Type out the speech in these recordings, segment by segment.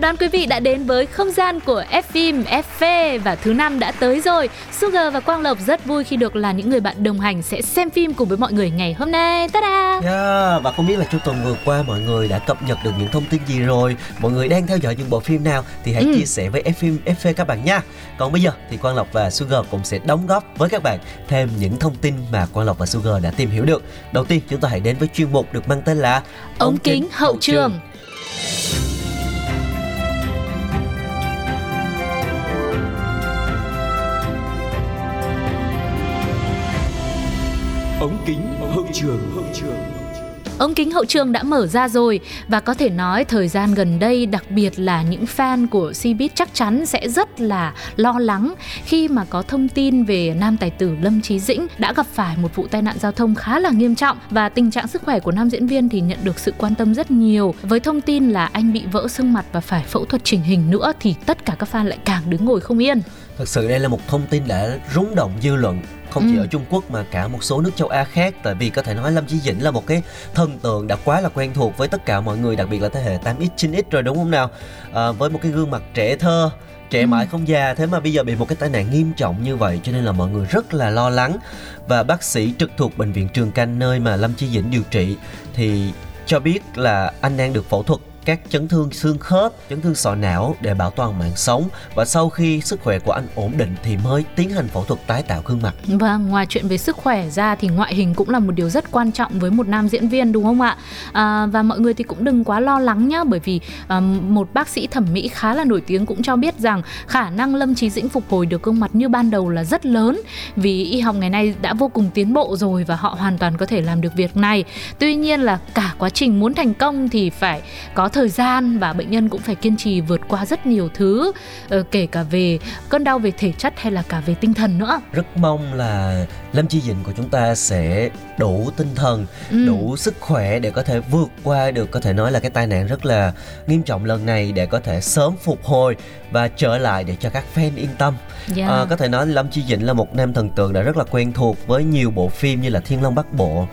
Chào đón quý vị đã đến với không gian của F phim FV và thứ năm đã tới rồi. Sugar và Quang Lộc rất vui khi được là những người bạn đồng hành sẽ xem phim cùng với mọi người ngày hôm nay. Ta-da! Yeah, và không biết là trong tuần vừa qua mọi người đã cập nhật được những thông tin gì rồi Mọi người đang theo dõi những bộ phim nào thì hãy Ừ. chia sẻ với F phim FV các bạn nha Còn bây giờ thì Quang Lộc và Sugar cũng sẽ đóng góp với các bạn thêm những thông tin mà Quang Lộc và Sugar đã tìm hiểu được Đầu tiên chúng ta hãy đến với chuyên mục được mang tên là Ống kính hậu trường. Ống kính hậu trường hậu trường Ống kính hậu trường đã mở ra rồi và có thể nói thời gian gần đây, đặc biệt là những fan của Cbiz chắc chắn sẽ rất là lo lắng khi mà có thông tin về nam tài tử Lâm Chí Dĩnh đã gặp phải một vụ tai nạn giao thông khá là nghiêm trọng và tình trạng sức khỏe của nam diễn viên thì nhận được sự quan tâm rất nhiều. Với thông tin là anh bị vỡ xương mặt và phải phẫu thuật chỉnh hình nữa thì tất cả các fan lại càng đứng ngồi không yên. Thật sự đây là một thông tin đã rúng động dư luận không chỉ Ừ. ở Trung Quốc mà cả một số nước châu Á khác. Tại vì có thể nói Lâm Chí Dĩnh là một cái thần tượng đã quá là quen thuộc với tất cả mọi người đặc biệt là thế hệ 8X 9X rồi đúng không nào? À, với một cái gương mặt trẻ thơ trẻ Ừ. mãi không già. Thế mà bây giờ bị một cái tai nạn nghiêm trọng như vậy cho nên là mọi người rất là lo lắng. Và bác sĩ trực thuộc bệnh viện Trường Canh nơi mà Lâm Chí Dĩnh điều trị thì cho biết là anh đang được phẫu thuật các chấn thương xương khớp, chấn thương sọ não để bảo toàn mạng sống và sau khi sức khỏe của anh ổn định thì mới tiến hành phẫu thuật tái tạo gương mặt. Vâng, ngoài chuyện về sức khỏe ra thì ngoại hình cũng là một điều rất quan trọng với một nam diễn viên đúng không ạ? À, và mọi người thì cũng đừng quá lo lắng nhá bởi vì à, một bác sĩ thẩm mỹ khá là nổi tiếng cũng cho biết rằng khả năng Lâm Chí Dĩnh phục hồi được gương mặt như ban đầu là rất lớn vì y học ngày nay đã vô cùng tiến bộ rồi và họ hoàn toàn có thể làm được việc này. Tuy nhiên là cả quá trình muốn thành công thì phải có thời thời gian và bệnh nhân cũng phải kiên trì vượt qua rất nhiều thứ ờ, kể cả về cơn đau về thể chất hay là cả về tinh thần nữa. Rất mong là Lâm Chi Dĩnh của chúng ta sẽ đủ tinh thần, Ừ. đủ sức khỏe để có thể vượt qua được có thể nói là cái tai nạn rất là nghiêm trọng lần này để có thể sớm phục hồi và trở lại để cho các fan yên tâm. Yeah. À, có thể nói Lâm Chi Dĩnh là một nam thần tượng đã rất là quen thuộc với nhiều bộ phim như là Thiên Long Bắc Bộ,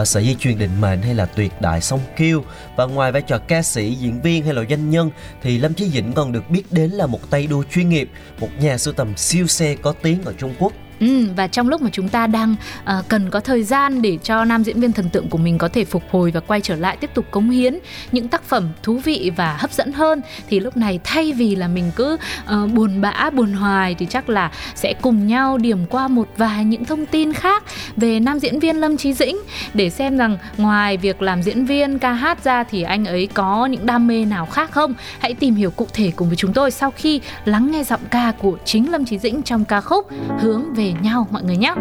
uh, Sợi dây chuyền định mệnh hay là Tuyệt đại song kiêu. Và ngoài vai trò ca sĩ, diễn viên hay là doanh nhân thì Lâm Chí Dĩnh còn được biết đến là một tay đua chuyên nghiệp, một nhà sưu tầm siêu xe có tiếng ở Trung Quốc. Ừ, và trong lúc mà chúng ta đang uh, cần có thời gian để cho nam diễn viên thần tượng của mình có thể phục hồi và quay trở lại tiếp tục cống hiến những tác phẩm thú vị và hấp dẫn hơn thì lúc này thay vì là mình cứ uh, buồn bã buồn hoài thì chắc là sẽ cùng nhau điểm qua một vài những thông tin khác về nam diễn viên Lâm Chí Dĩnh. Để xem rằng ngoài việc làm diễn viên ca hát ra thì anh ấy có những đam mê nào khác không hãy tìm hiểu cụ thể cùng với chúng tôi sau khi lắng nghe giọng ca của chính Lâm Chí Dĩnh trong ca khúc hướng về nhau mọi người nhé.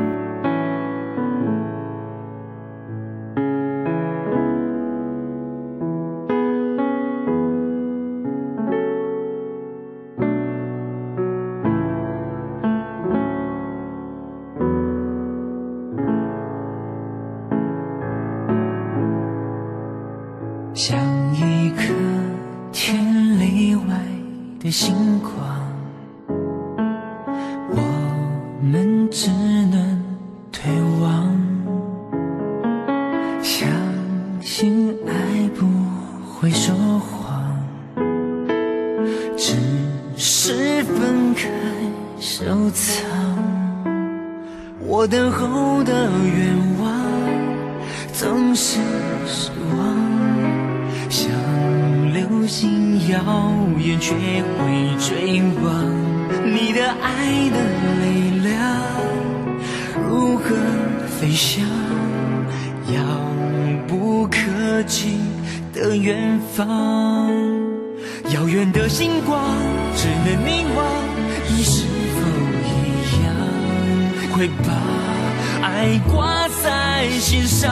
爱挂在心上？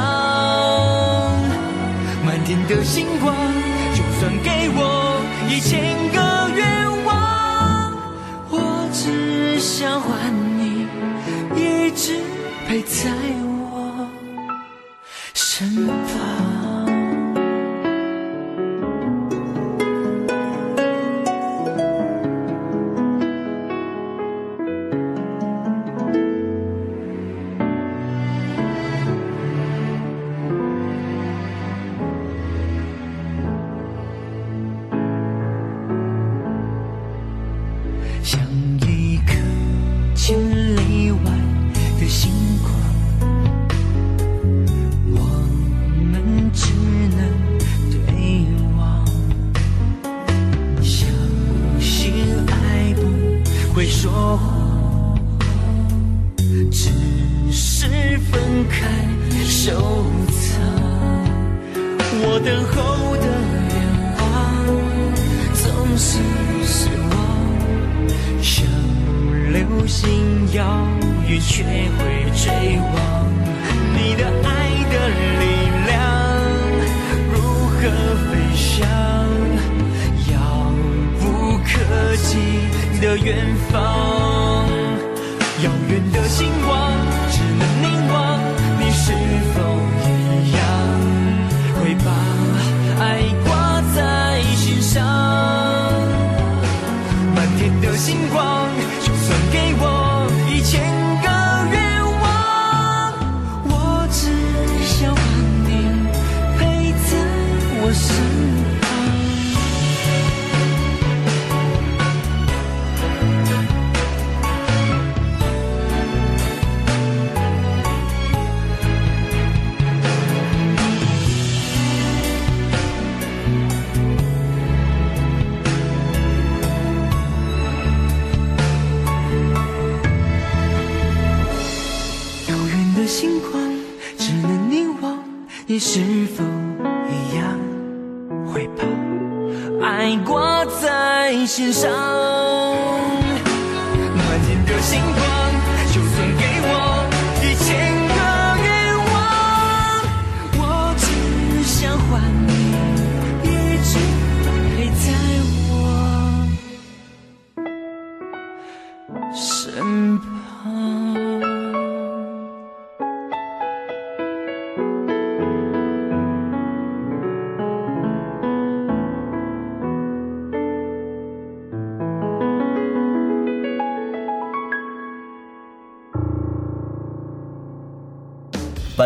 满天的星光，就算给我一千个愿望，我只想换你一直陪在我身旁。的星光，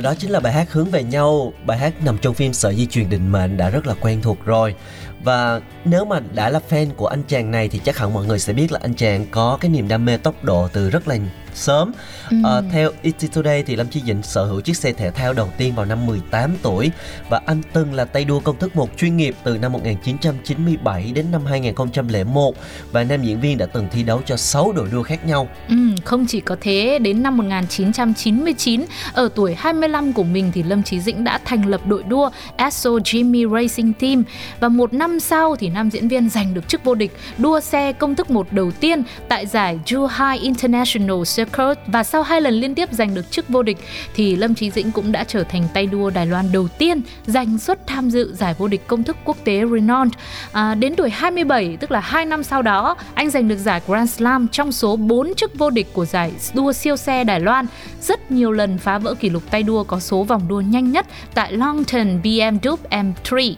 đó chính là bài hát Hướng về nhau, Bài hát nằm trong phim Sợi di truyền định mệnh đã rất là quen thuộc rồi. Và nếu mà đã là fan của anh chàng này Thì chắc hẳn mọi người sẽ biết là anh chàng có cái niềm đam mê tốc độ từ rất là sớm. Ờ, Theo ET Today thì Lâm Chí Dĩnh sở hữu chiếc xe thể thao đầu tiên vào năm 18 tuổi Và anh từng là tay đua công thức một chuyên nghiệp từ năm 1997 đến năm 2001 Và nam diễn viên đã từng thi đấu cho 6 đội đua khác nhau. Ừ, không chỉ có thế, đến năm 1999, ở tuổi 25 của mình thì Lâm Chí Dĩnh đã thành lập đội đua Esso Jimmy Racing Team và một năm sau thì nam diễn viên giành được chức vô địch đua xe công thức một đầu tiên tại giải Zhuhai International Circuit và sau hai lần liên tiếp giành được chức vô địch thì Lâm Chí Dĩnh cũng đã trở thành tay đua Đài Loan đầu tiên giành suất tham dự giải vô địch công thức quốc tế Renault. À, đến tuổi 27, tức là 2 năm sau đó, anh giành được giải Grand Slam trong số 4 chức vô địch của giải đua siêu xe Đài Loan, rất nhiều lần phá vỡ kỷ lục tay đua có số vòng đua nhanh nhất tại Longton BMW M3.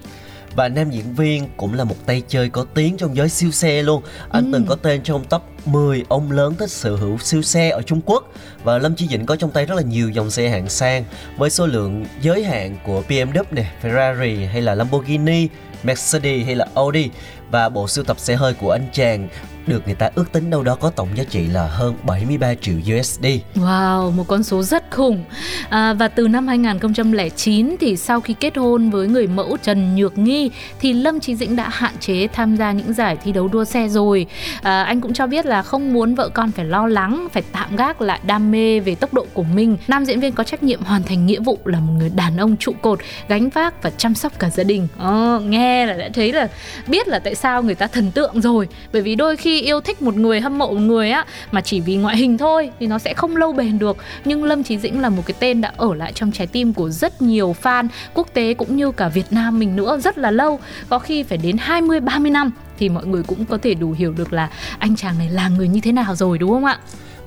Và nam diễn viên cũng là một tay chơi có tiếng trong giới siêu xe luôn. Anh từng có tên trong top 10 ông lớn thích sở hữu siêu xe ở Trung Quốc. Và Lâm Chí Dĩnh có trong tay rất là nhiều dòng xe hạng sang Với số lượng giới hạn của BMW nè, Ferrari hay là Lamborghini, Mercedes hay là Audi. Và bộ sưu tập xe hơi của anh chàng được người ta ước tính đâu đó có tổng giá trị là hơn 73 triệu USD Wow, một con số rất khủng. À, và từ năm 2009 thì sau khi kết hôn với người mẫu Trần Nhược Nghi thì Lâm Chí Dĩnh đã hạn chế tham gia những giải thi đấu đua xe rồi. À, anh cũng cho biết là không muốn vợ con phải lo lắng, phải tạm gác lại đam mê về tốc độ của mình. Nam diễn viên có trách nhiệm hoàn thành nghĩa vụ là một người đàn ông trụ cột, gánh vác và chăm sóc cả gia đình. Ờ, nghe là đã thấy là biết là tại sao người ta thần tượng rồi bởi vì đôi khi yêu thích một người, hâm mộ một người á, mà chỉ vì ngoại hình thôi thì nó sẽ không lâu bền được nhưng Lâm Chí Dĩnh là một cái tên đã ở lại trong trái tim của rất nhiều fan quốc tế cũng như cả Việt Nam mình nữa, rất là lâu có khi phải đến 20 30 năm thì mọi người cũng có thể đủ hiểu được là anh chàng này là người như thế nào rồi, đúng không ạ?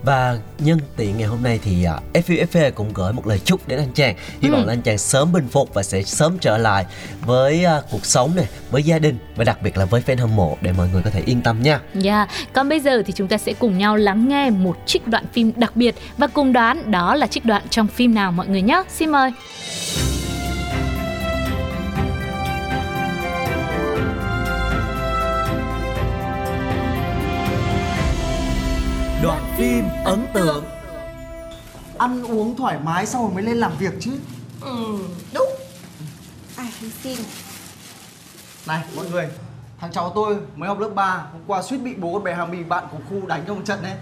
Và nhân tiện ngày hôm nay thì uh, cũng gửi một lời chúc đến anh chàng Hy vọng Ừ. là anh chàng sớm bình phục và sẽ sớm trở lại với uh, cuộc sống này, với gia đình Và đặc biệt là với fan hâm mộ để mọi người có thể yên tâm nha Dạ, còn bây giờ thì chúng ta sẽ cùng nhau lắng nghe một trích đoạn phim đặc biệt và cùng đoán đó là trích đoạn trong phim nào mọi người nhé. Xin mời. Đoạn phim ấn tượng. Ăn uống thoải mái xong rồi mới lên làm việc chứ. Ai thí xin. Này mọi người thằng cháu tôi mới học lớp 3 hôm qua suýt bị bố con bé Hàm Mì bạn của khu đánh cho một trận đấy.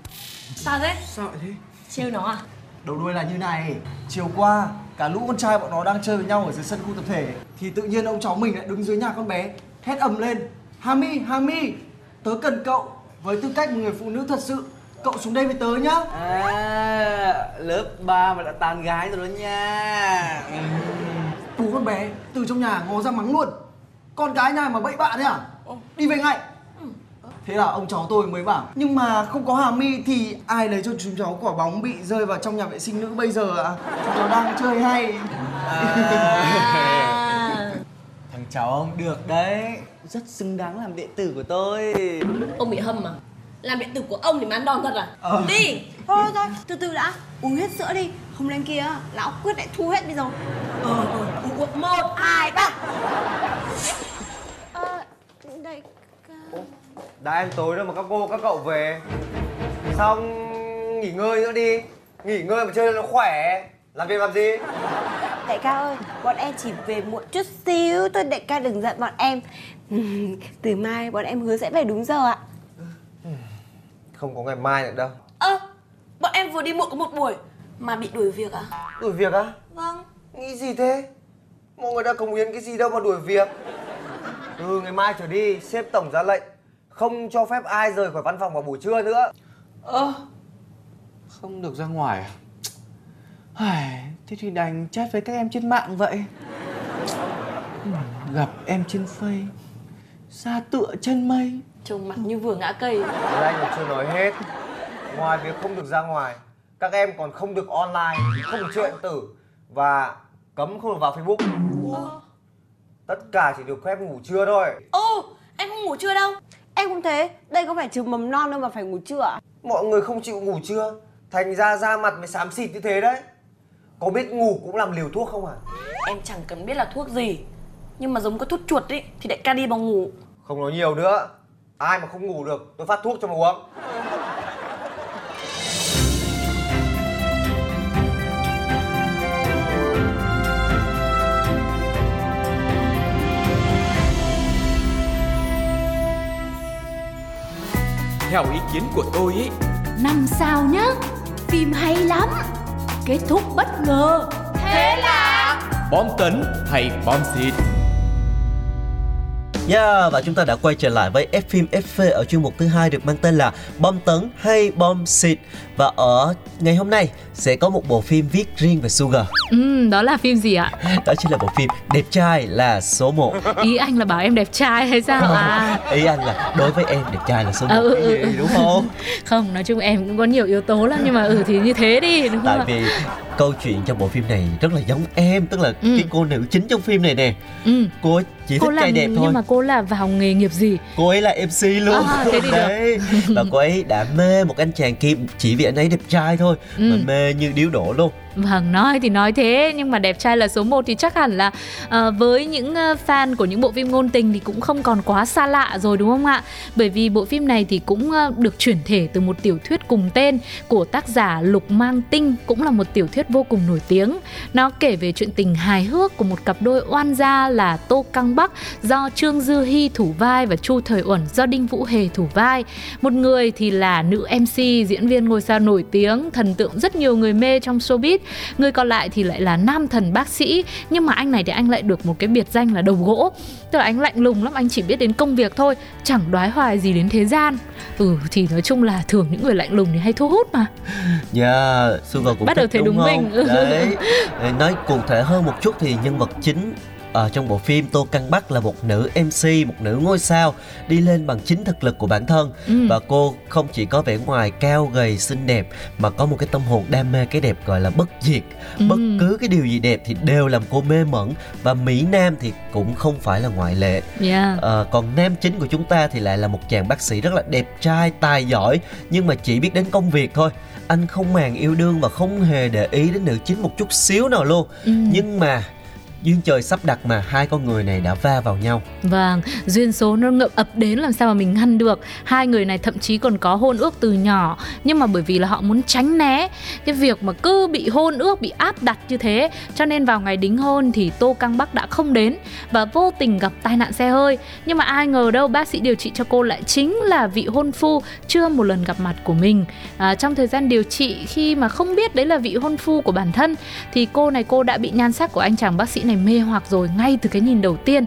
Sao thế? sao thế. Trêu nó à? đầu đuôi là như này chiều qua cả lũ con trai bọn nó đang chơi với nhau ở dưới sân khu tập thể thì tự nhiên ông cháu mình lại đứng dưới nhà con bé hét ầm lên. Hami Hami tớ cần cậu. Với tư cách một người phụ nữ thật sự cậu xuống đây với tớ nhá. À, lớp 3 mà đã tán gái rồi đó nha. Bố con bé từ trong nhà ngó ra mắng luôn. Con gái này mà bậy bạ thế à? Đi về ngay. Thế là ông cháu tôi mới bảo nhưng mà không có hà mi thì ai lấy cho chúng cháu quả bóng bị rơi vào trong nhà vệ sinh nữ bây giờ ạ? Chúng cháu đang chơi hay. Thằng cháu ông được đấy. Rất xứng đáng làm đệ tử của tôi. Ông bị hâm à? Làm điện tử của ông thì mà ăn đòn thật à? Đi! Thôi thôi, từ từ đã. Uống hết sữa đi. Không lên kia, lão quyết lại thu hết đi rồi Ờ, ờ, uống một, hai, ba. Ờ, đây Đã ăn tối đâu mà các cô các cậu về. Xong nghỉ ngơi nữa đi. Nghỉ ngơi mà chơi nó khỏe. Làm việc làm gì? Đại ca ơi, bọn em chỉ về muộn chút xíu. Thôi Đại ca đừng giận bọn em. Từ mai bọn em hứa sẽ về đúng giờ ạ Không có ngày mai nữa đâu. Ơ, bọn em vừa đi muộn có một buổi Mà bị đuổi việc à? Đuổi việc á? Vâng. Nghĩ gì thế? Mọi người đã cống hiến cái gì đâu mà đuổi việc. Ừ ngày mai trở đi Sếp tổng ra lệnh. Không cho phép ai rời khỏi văn phòng vào buổi trưa nữa. Ơ Không được ra ngoài à? Thế thì đành chat với các em trên mạng vậy. Gặp em trên Face Xa tựa chân mây Trông mặt như vừa ngã cây. Thế anh còn chưa nói hết. Ngoài việc không được ra ngoài Các em còn không được online Không được chơi điện tử Và cấm không được vào Facebook. Tất cả chỉ được phép ngủ trưa thôi. Ô, em không ngủ chưa đâu. Em cũng thế, đây có phải trường mầm non đâu mà phải ngủ trưa ạ Mọi người không chịu ngủ trưa Thành ra da mặt mới xám xịt như thế đấy. Có biết ngủ cũng làm liều thuốc không à Em chẳng cần biết là thuốc gì Nhưng mà giống có thuốc chuột ấy Thì đại ca đi vào ngủ. Không nói nhiều nữa Ai mà không ngủ được tôi phát thuốc cho mà uống. Theo ý kiến của tôi ý Năm sao nhá Phim hay lắm Kết thúc bất ngờ. Thế là Bom tấn hay bom xịt Yeah, và chúng ta đã quay trở lại với F phim FV ở chuyên mục thứ hai được mang tên là Bom tấn hay bom xịt và ở ngày hôm nay sẽ có một bộ phim viết riêng về Sugar. Ừ, đó là phim gì ạ? Đó chính là bộ phim Đẹp trai là số 1. Ý anh là bảo em đẹp trai hay sao à? Ý anh là đối với em đẹp trai là số 1 Ừ, ừ, ừ, đúng không? Không, nói chung em cũng có nhiều yếu tố lắm nhưng mà ừ thì như thế đi đúng không Tại vì câu chuyện trong bộ phim này rất là giống em, tức là Ừ. cái cô nữ chính trong phim này nè. Ừ. Cô ấy chỉ Cô thích trai đẹp thôi. nhưng mà cô là vào nghề nghiệp gì? cô ấy là MC luôn À, thế thì được. đấy và cô ấy đã mê một anh chàng kia chỉ vì anh ấy đẹp trai thôi mà Ừ. mê như điếu đổ luôn Vâng, nói thì nói thế nhưng mà đẹp trai là số 1 thì chắc hẳn là uh, với những ờ, fan của những bộ phim ngôn tình thì cũng không còn quá xa lạ rồi đúng không ạ? Bởi vì bộ phim này thì cũng uh, được chuyển thể từ một tiểu thuyết cùng tên của tác giả Lục Mang Tinh cũng là một tiểu thuyết vô cùng nổi tiếng. Nó kể về chuyện tình hài hước của một cặp đôi oan gia là Tô Căng Bắc do Trương Dư Hi thủ vai và Chu Thời Uẩn do Đinh Vũ Hề thủ vai. Một người thì là nữ MC, diễn viên ngôi sao nổi tiếng, thần tượng rất nhiều người mê trong showbiz người còn lại thì lại là nam thần bác sĩ. Nhưng mà anh này thì anh lại được một cái biệt danh là đầu gỗ. Tức là anh lạnh lùng lắm anh chỉ biết đến công việc thôi. Chẳng đoái hoài gì đến thế gian. Ừ thì nói chung là thường những người lạnh lùng thì hay thu hút mà. Dạ yeah, Sugar cũng Bắt đầu thấy đúng không? mình. đấy. Nói cụ thể hơn một chút thì nhân vật chính ở trong bộ phim Tô Căn Bắc là một nữ MC, một nữ ngôi sao đi lên bằng chính thực lực của bản thân Ừ. và cô không chỉ có vẻ ngoài cao gầy xinh đẹp mà có một cái tâm hồn đam mê cái đẹp gọi là bất diệt. Bất Ừ. cứ cái điều gì đẹp thì đều làm cô mê mẩn và Mỹ Nam thì cũng không phải là ngoại lệ. yeah. Ờ, còn nam chính của chúng ta thì lại là một chàng bác sĩ rất là đẹp trai, tài giỏi nhưng mà chỉ biết đến công việc thôi. Anh không màng yêu đương và không hề để ý đến nữ chính một chút xíu nào luôn. Ừ. Nhưng mà duyên trời sắp đặt mà hai con người này đã va vào nhau. Vâng, duyên số nó ngập ập đến làm sao mà mình ngăn được. Hai người này thậm chí còn có hôn ước từ nhỏ Nhưng mà bởi vì là họ muốn tránh né. Cái việc mà cứ bị hôn ước, bị áp đặt như thế Cho nên vào ngày đính hôn thì Tô Căng Bắc đã không đến Và vô tình gặp tai nạn xe hơi. Nhưng mà ai ngờ đâu bác sĩ điều trị cho cô lại chính là vị hôn phu Chưa một lần gặp mặt của mình. À, Trong thời gian điều trị khi mà không biết đấy là vị hôn phu của bản thân Thì cô này cô đã bị nhan sắc của anh chàng bác sĩ này mê hoặc rồi ngay từ cái nhìn đầu tiên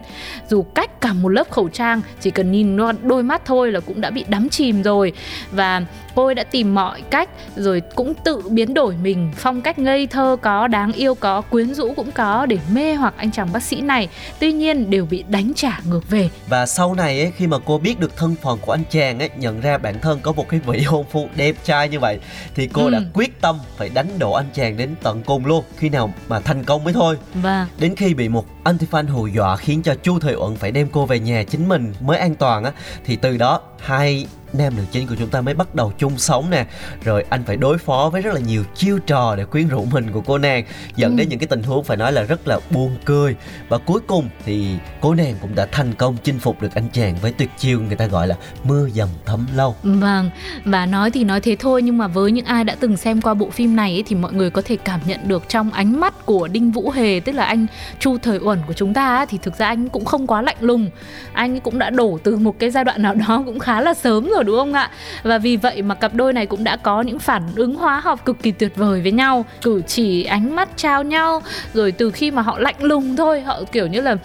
dù cách cả một lớp khẩu trang chỉ cần nhìn đôi mắt thôi là cũng đã bị đắm chìm rồi và cô ấy đã tìm mọi cách rồi cũng tự biến đổi mình phong cách ngây thơ có đáng yêu có quyến rũ cũng có để mê hoặc anh chàng bác sĩ này tuy nhiên đều bị đánh trả ngược về Và sau này ấy, khi mà cô biết được thân phận của anh chàng ấy, nhận ra bản thân có một cái vị hôn phu đẹp trai như vậy thì cô Ừ. đã quyết tâm phải đánh đổ anh chàng đến tận cùng luôn. Khi nào mà thành công mới thôi. và Đến khi bị một anti-fan hù dọa khiến cho Chu Thời Uẩn phải đem cô về nhà chính mình mới an toàn á, thì từ đó hai nam nữ chính của chúng ta mới bắt đầu chung sống nè. Rồi anh phải đối phó với rất là nhiều chiêu trò để quyến rũ mình của cô nàng. Dẫn Ừ. đến những cái tình huống phải nói là rất là buồn cười. Và cuối cùng thì cô nàng cũng đã thành công chinh phục được anh chàng với tuyệt chiêu người ta gọi là mưa dầm thấm lâu. Vâng, và nói thì nói thế thôi nhưng mà với những ai đã từng xem qua bộ phim này ấy, thì mọi người có thể cảm nhận được trong ánh mắt của Đinh Vũ Hề tức là anh Chu Thời Uẩn của chúng ta ấy, thì thực ra anh cũng không quá lạnh lùng. Anh cũng đã đổ từ một cái giai đoạn nào đó cũng khá là sớm rồi đúng không ạ? Và vì vậy mà cặp đôi này cũng đã có những phản ứng hóa học cực kỳ tuyệt vời với nhau, cử chỉ ánh mắt trao nhau rồi từ khi mà họ lạnh lùng thôi, họ kiểu như là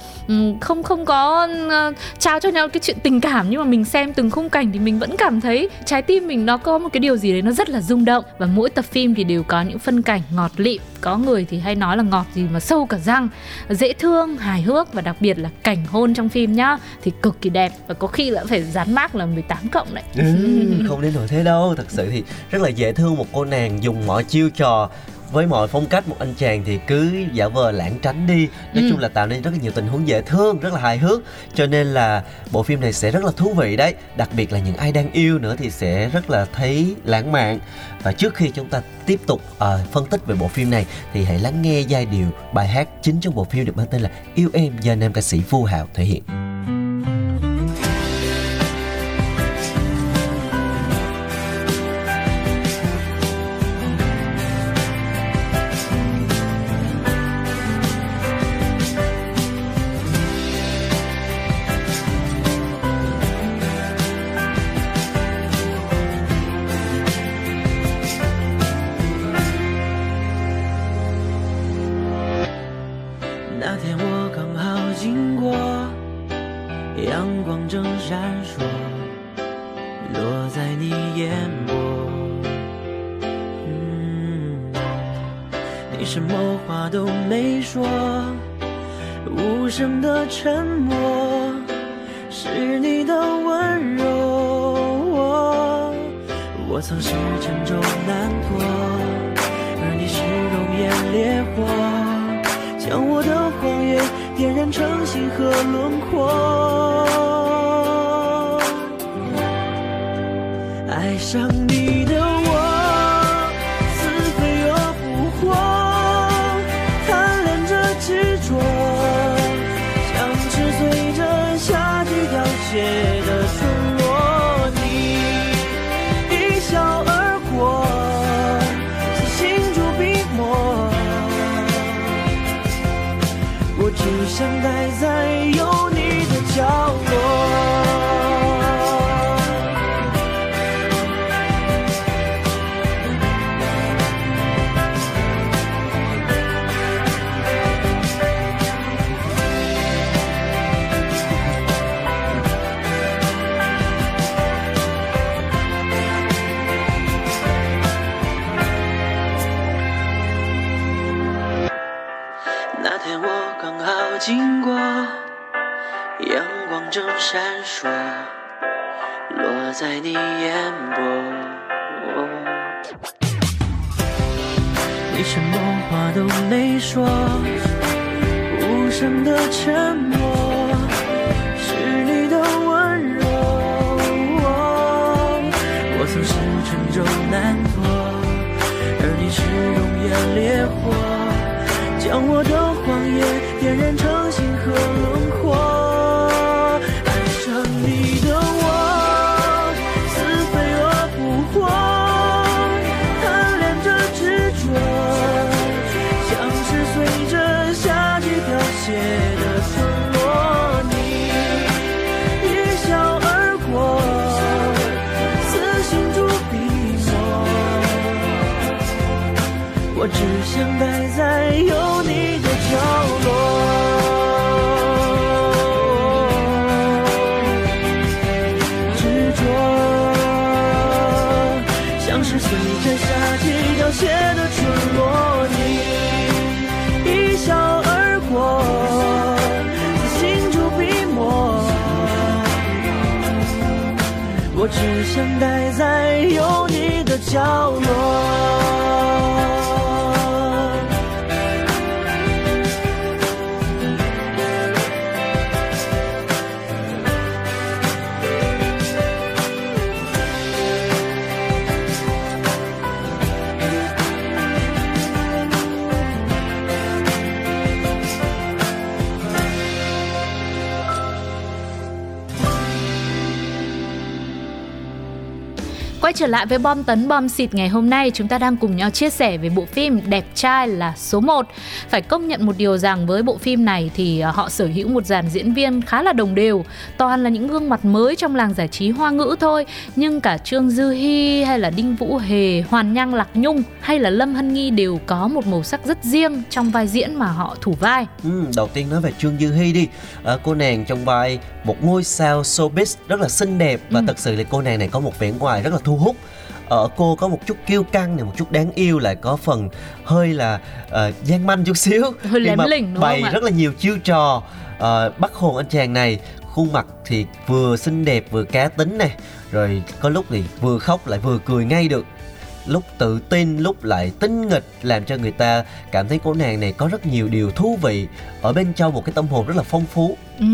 không không có ờ, trao cho nhau cái chuyện tình cảm. Nhưng mà mình xem từng khung cảnh thì mình vẫn cảm thấy trái tim mình nó có một cái điều gì đấy nó rất là rung động. Và mỗi tập phim thì đều có những phân cảnh ngọt lịm. Có người thì hay nói là ngọt gì mà sâu cả răng dễ thương hài hước và đặc biệt là cảnh hôn trong phim nhá thì cực kỳ đẹp. Và có khi là phải dán mác là 18 cộng đấy. Ừ, không đến nỗi thế đâu. Thật sự thì rất là dễ thương một cô nàng dùng mọi chiêu trò với mọi phong cách một anh chàng thì cứ giả vờ lãng tránh đi. Nói Ừ. chung là tạo nên rất là nhiều tình huống dễ thương rất là hài hước. Cho nên là bộ phim này sẽ rất là thú vị đấy. Đặc biệt là những ai đang yêu nữa thì sẽ rất là thấy lãng mạn. Và trước khi chúng ta tiếp tục ờ, phân tích về bộ phim này thì hãy lắng nghe giai điệu bài hát chính trong bộ phim được mang tên là yêu em do nam ca sĩ Vu Hạo thể hiện 想。正闪烁，落在你眼波。你什么话都没说，无声的沉默，是你的温柔。我曾是沉重难过，而你是熔岩烈火。将我的谎言点燃成星河我只想待在有你的角落，执着，像是随着夏季凋谢的春落，你一笑而过，似心竹笔墨，我只想待在有你的角落。Trở lại với bom tấn bom xịt ngày hôm nay, chúng ta đang cùng nhau chia sẻ về bộ phim Đẹp trai là số 1. Phải công nhận một điều rằng với bộ phim này thì ờ, họ sở hữu một dàn diễn viên khá là đồng đều, toàn là những gương mặt mới trong làng giải trí hoa ngữ thôi, nhưng cả Trương Dư Hi hay là Đinh Vũ Hề, Hoàn Nhang Lạc Nhung hay là Lâm Hân Nghi đều có một màu sắc rất riêng trong vai diễn mà họ thủ vai. Ừ, đầu tiên nói về Trương Dư Hi đi à, Cô nàng trong vai một ngôi sao showbiz rất là xinh đẹp Và Ừ. thật sự là cô nàng này có một vẻ ngoài rất là thu hút ở cô có một chút kiêu căng này một chút đáng yêu lại có phần hơi là uh, gian manh chút xíu. Hơi lém mà lỉnh, đúng bày không ạ? rất là nhiều chiêu trò. Uh, bắt hồn anh chàng này khuôn mặt thì vừa xinh đẹp vừa cá tính này rồi có lúc thì vừa khóc lại vừa cười ngay được. Lúc tự tin lúc lại tinh nghịch làm cho người ta cảm thấy cô nàng này có rất nhiều điều thú vị ở bên trong một cái tâm hồn rất là phong phú Ừ,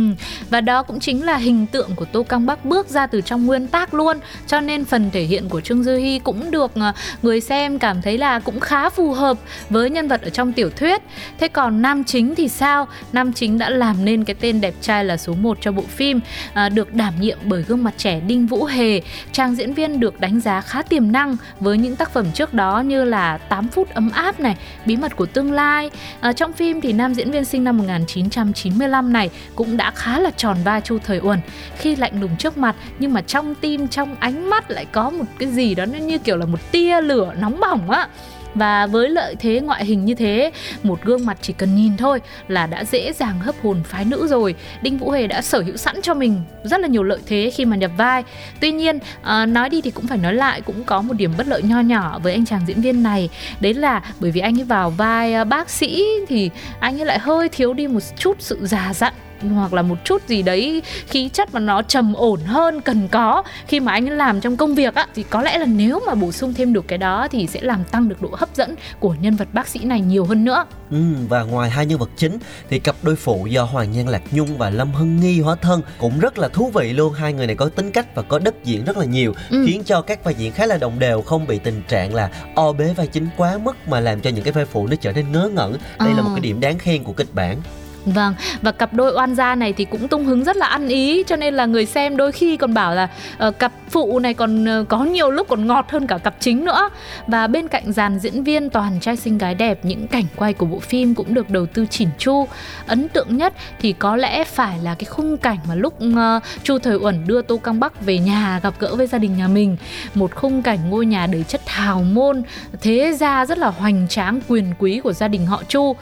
và đó cũng chính là hình tượng của Tô Căng Bắc bước ra từ trong nguyên tác luôn. Cho nên phần thể hiện của Trương Dư Hi cũng được ờ, người xem cảm thấy là cũng khá phù hợp với nhân vật ở trong tiểu thuyết. Thế còn nam chính thì sao? Nam chính đã làm nên cái tên đẹp trai là số 1 cho bộ phim à, Được đảm nhiệm bởi gương mặt trẻ Đinh Vũ Hề. Chàng diễn viên được đánh giá khá tiềm năng với những tác phẩm trước đó như là 8 phút ấm áp này, Bí mật của tương lai. À, Trong phim thì nam diễn viên sinh năm 1995 này cũng đã khá là tròn vai Chu Thời Uẩn. Khi lạnh lùng trước mặt nhưng mà trong tim trong ánh mắt lại có một cái gì đó nó như kiểu là một tia lửa nóng bỏng á. Và với lợi thế ngoại hình như thế một gương mặt chỉ cần nhìn thôi là đã dễ dàng hấp hồn phái nữ rồi. Đinh vũ hề đã sở hữu sẵn cho mình rất là nhiều lợi thế khi mà nhập vai. Tuy nhiên à, nói đi thì cũng phải nói lại cũng có một điểm bất lợi nho nhỏ với anh chàng diễn viên này. Đấy là bởi vì anh ấy vào vai ờ, bác sĩ thì anh ấy lại hơi thiếu đi một chút sự già dặn hoặc là một chút gì đấy khí chất mà nó trầm ổn hơn cần có khi mà anh ấy làm trong công việc á thì có lẽ là nếu mà bổ sung thêm được cái đó thì sẽ làm tăng được độ hấp dẫn của nhân vật bác sĩ này nhiều hơn nữa Ừ, và ngoài hai nhân vật chính thì cặp đôi phụ do Hoàng Nhan Lạc Nhung và Lâm Hân Nghi hóa thân cũng rất là thú vị luôn. Hai người này có tính cách và có đất diễn rất là nhiều, Ừ. khiến cho các vai diễn khá là đồng đều, không bị tình trạng là o bế vai chính quá mức mà làm cho những cái vai phụ nó trở nên ngớ ngẩn. Đây là Ờ. một cái điểm đáng khen của kịch bản. Vâng, và cặp đôi oan gia này thì cũng tung hứng rất là ăn ý Cho nên là người xem đôi khi còn bảo là uh, cặp phụ này còn uh, có nhiều lúc còn ngọt hơn cả cặp chính nữa. Và bên cạnh dàn diễn viên toàn trai xinh gái đẹp Những cảnh quay của bộ phim cũng được đầu tư chỉn chu. Ấn tượng nhất thì có lẽ phải là cái khung cảnh mà lúc uh, Chu Thời Uẩn đưa Tô Căng Bắc về nhà gặp gỡ với gia đình nhà mình. Một khung cảnh ngôi nhà đầy chất hào môn Thế gia rất là hoành tráng quyền quý của gia đình họ Chu uh,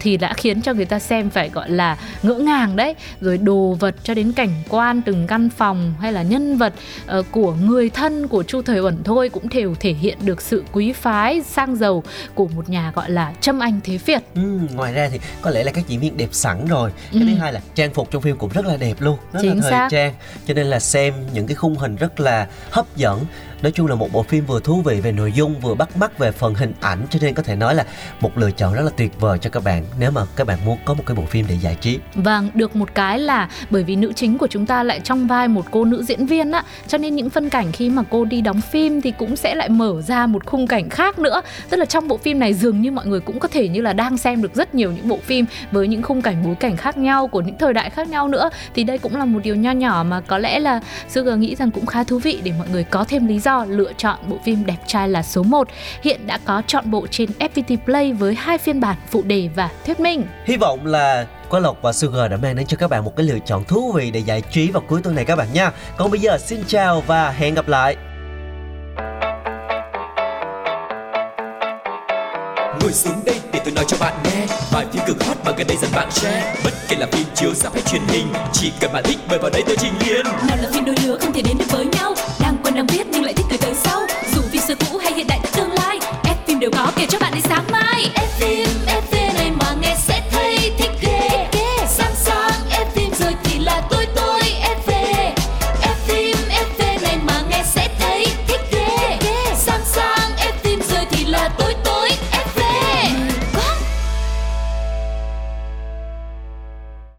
Thì đã khiến cho người ta xem phải gọi là ngỡ ngàng đấy rồi đồ vật cho đến cảnh quan từng căn phòng hay là nhân vật uh, uh, của người thân của Chu Thời Uẩn thôi cũng đều thể hiện được sự quý phái sang giàu của một nhà gọi là Trâm Anh Thế Việt. Ừ, ngoài ra thì có lẽ là các diễn viên đẹp sẵn rồi. Cái ừ. thứ hai là trang phục trong phim cũng rất là đẹp luôn, rất Chính là thời xác. trang. Cho nên là xem những cái khung hình rất là hấp dẫn nói chung là một bộ phim vừa thú vị về nội dung vừa bắt mắt về phần hình ảnh cho nên có thể nói là một lựa chọn rất là tuyệt vời cho các bạn nếu mà các bạn muốn có một cái bộ phim để giải trí. Vâng được một cái là bởi vì nữ chính của chúng ta lại trong vai một cô nữ diễn viên á cho nên những phân cảnh khi mà cô đi đóng phim thì cũng sẽ lại mở ra một khung cảnh khác nữa. Tức là trong bộ phim này dường như mọi người cũng có thể như là đang xem được rất nhiều những bộ phim với những khung cảnh bối cảnh khác nhau của những thời đại khác nhau nữa. Thì đây cũng là một điều nho nhỏ mà có lẽ là Sugar nghĩ rằng cũng khá thú vị để mọi người có thêm lý do lựa chọn bộ phim Đẹp trai là số 1 hiện đã có chọn bộ trên FPT Play với hai phiên bản phụ đề và thuyết minh. Hy vọng là Quá Quang Lộc và Sugar đã mang đến cho các bạn một cái lựa chọn thú vị để giải trí vào cuối tuần này các bạn nha. Còn bây giờ xin chào và hẹn gặp lại. Ngồi xuống đây để tôi nói cho bạn nghe. Bài phim cực hot mà gần đây dần bạn share. Bất kể là phim chiếu ra hay truyền hình Chỉ cần bạn thích mời vào đây tôi trình liền Nào là phim đôi lứa không thể đến được với nhau. Đang quen đang biết nhưng lại thích từ tới sau. Dù phim xưa cũ hay hiện đại tương lai F phim đều có kể cho bạn đi sáng mai. F phim, F phim.